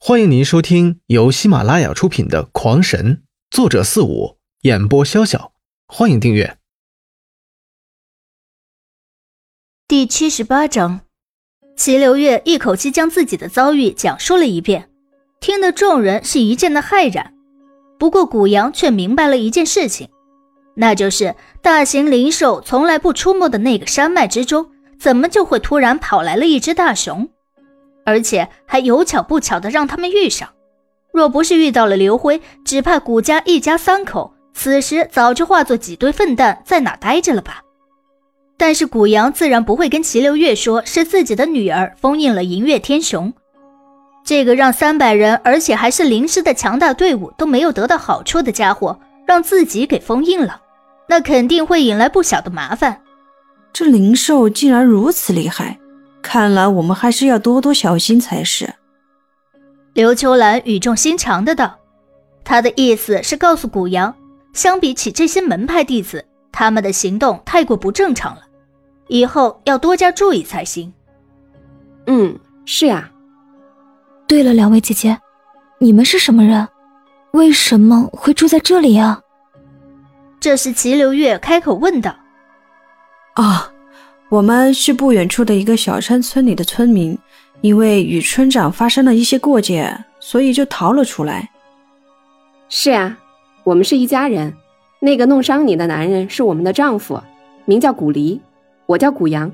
欢迎您收听由喜马拉雅出品的《狂神》，作者四五，演播潇潇。欢迎订阅。第七十八章，齐流月一口气将自己的遭遇讲述了一遍，听得众人是一阵的骇然。不过古阳却明白了一件事情，那就是大型灵兽从来不出没的那个山脉之中，怎么就会突然跑来了一只大熊？而且还有巧不巧的让他们遇上，若不是遇到了刘辉，只怕古家一家三口此时早就化作几堆粪蛋在哪待着了吧。但是古阳自然不会跟齐流月说是自己的女儿封印了银月天雄，这个让三百人而且还是灵师的强大队伍都没有得到好处的家伙，让自己给封印了，那肯定会引来不小的麻烦。这灵兽竟然如此厉害！看来我们还是要多多小心才是。刘秋兰语重心长的道：“他的意思是告诉古阳，相比起这些门派弟子，他们的行动太过不正常了，以后要多加注意才行。”嗯，是呀。对了，两位姐姐，你们是什么人？为什么会住在这里呀？这时齐流月开口问道：“啊。”我们是不远处的一个小山村里的村民，因为与村长发生了一些过节，所以就逃了出来。是啊，我们是一家人。那个弄伤你的男人是我们的丈夫，名叫古离，我叫古阳，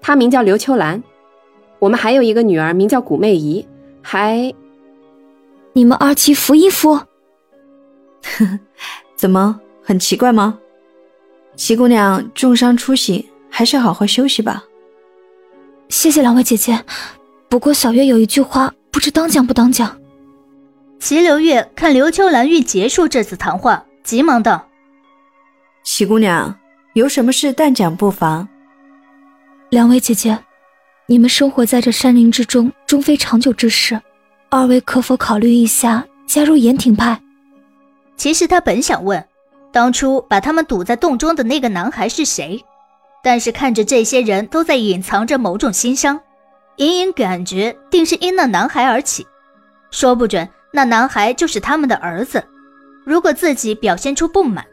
他名叫刘秋兰。我们还有一个女儿，名叫古媚仪。还，你们二妻扶一扶。怎么很奇怪吗？齐姑娘重伤初醒。还是好好休息吧。谢谢两位姐姐。不过小月有一句话，不知当讲不当讲。齐流月看刘秋兰欲结束这次谈话，急忙道：“齐姑娘，有什么事但讲不妨。”两位姐姐，你们生活在这山林之中，终非长久之事。二位可否考虑一下加入严挺派？其实他本想问，当初把他们堵在洞中的那个男孩是谁。但是看着这些人都在隐藏着某种心伤，隐隐感觉定是因那男孩而起，说不准那男孩就是他们的儿子。如果自己表现出不满，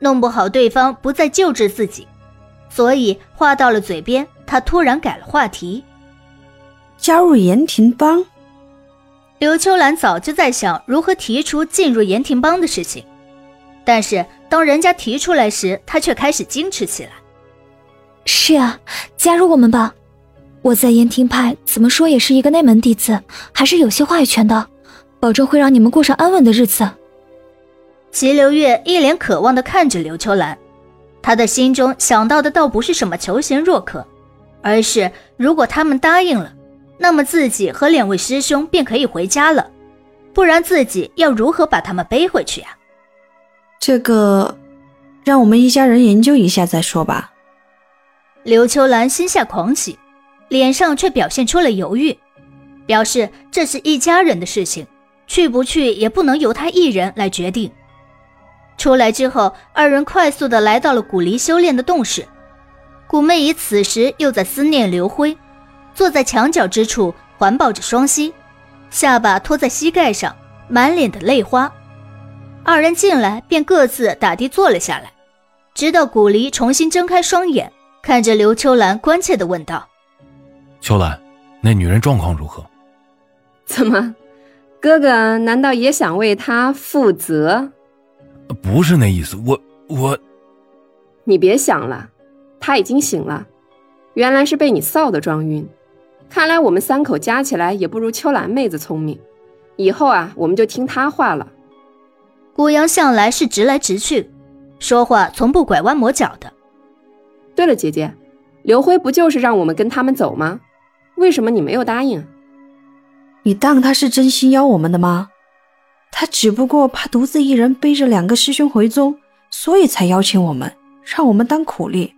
弄不好对方不再救治自己。所以话到了嘴边，他突然改了话题，加入严廷帮。刘秋兰早就在想如何提出进入严廷帮的事情，但是当人家提出来时，她却开始矜持起来。是啊，加入我们吧！我在燕庭派怎么说也是一个内门弟子，还是有些话语权的，保证会让你们过上安稳的日子。齐流月一脸渴望的看着刘秋兰，他的心中想到的倒不是什么求贤若渴，而是如果他们答应了，那么自己和两位师兄便可以回家了，不然自己要如何把他们背回去啊？这个，让我们一家人研究一下再说吧。刘秋兰心下狂喜，脸上却表现出了犹豫，表示这是一家人的事情，去不去也不能由他一人来决定。出来之后，二人快速的来到了古离修炼的洞室。古媚仪此时又在思念刘辉，坐在墙角之处，环抱着双膝，下巴托在膝盖上，满脸的泪花。二人进来便各自打地坐了下来，直到古离重新睁开双眼。看着刘秋兰，关切的问道：“秋兰，那女人状况如何？怎么，哥哥难道也想为她负责？不是那意思，我我……你别想了，她已经醒了，原来是被你臊的装晕。看来我们三口加起来也不如秋兰妹子聪明，以后啊，我们就听她话了。”顾阳向来是直来直去，说话从不拐弯抹角的。对了，姐姐，刘辉不就是让我们跟他们走吗？为什么你没有答应？你当他是真心邀我们的吗？他只不过怕独自一人背着两个师兄回宗，所以才邀请我们，让我们当苦力。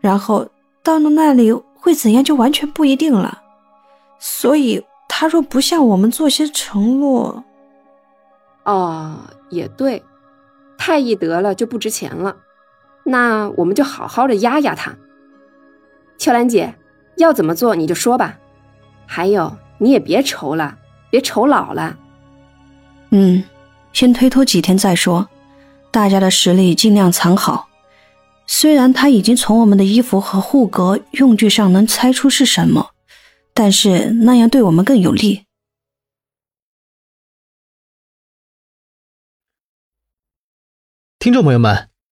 然后到了那里会怎样，就完全不一定了。所以他若不向我们做些承诺，哦，也对，太易得了就不值钱了。那我们就好好的压压他。秋兰姐，要怎么做你就说吧。还有，你也别愁了，别愁老了。嗯，先推脱几天再说，大家的实力尽量藏好。虽然他已经从我们的衣服和护格用具上能猜出是什么，但是那样对我们更有利。听众朋友们，